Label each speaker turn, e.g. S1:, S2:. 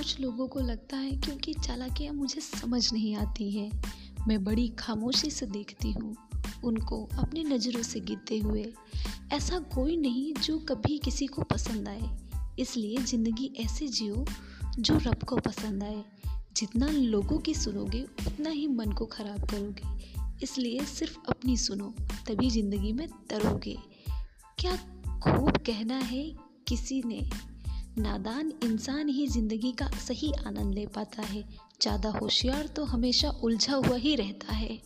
S1: कुछ लोगों को लगता है क्योंकि चालाकियाँ मुझे समझ नहीं आती है। मैं बड़ी खामोशी से देखती हूँ। उनको अपनी नज़रों से गिरते हुए। ऐसा कोई नहीं जो कभी किसी को पसंद आए। इसलिए ज़िंदगी ऐसे जियो जो रब को पसंद आए। जितना लोगों की सुनोगे, उतना ही मन को ख़राब करोगे। इसलिए सिर्फ़ अपनी सुनो, तभी ज़िंदगी में तरोगे। क्या खूब कहना है किसी ने? नादान इंसान ही ज़िंदगी का सही आनंद ले पाता है। ज़्यादा होशियार तो हमेशा उलझा हुआ ही रहता है।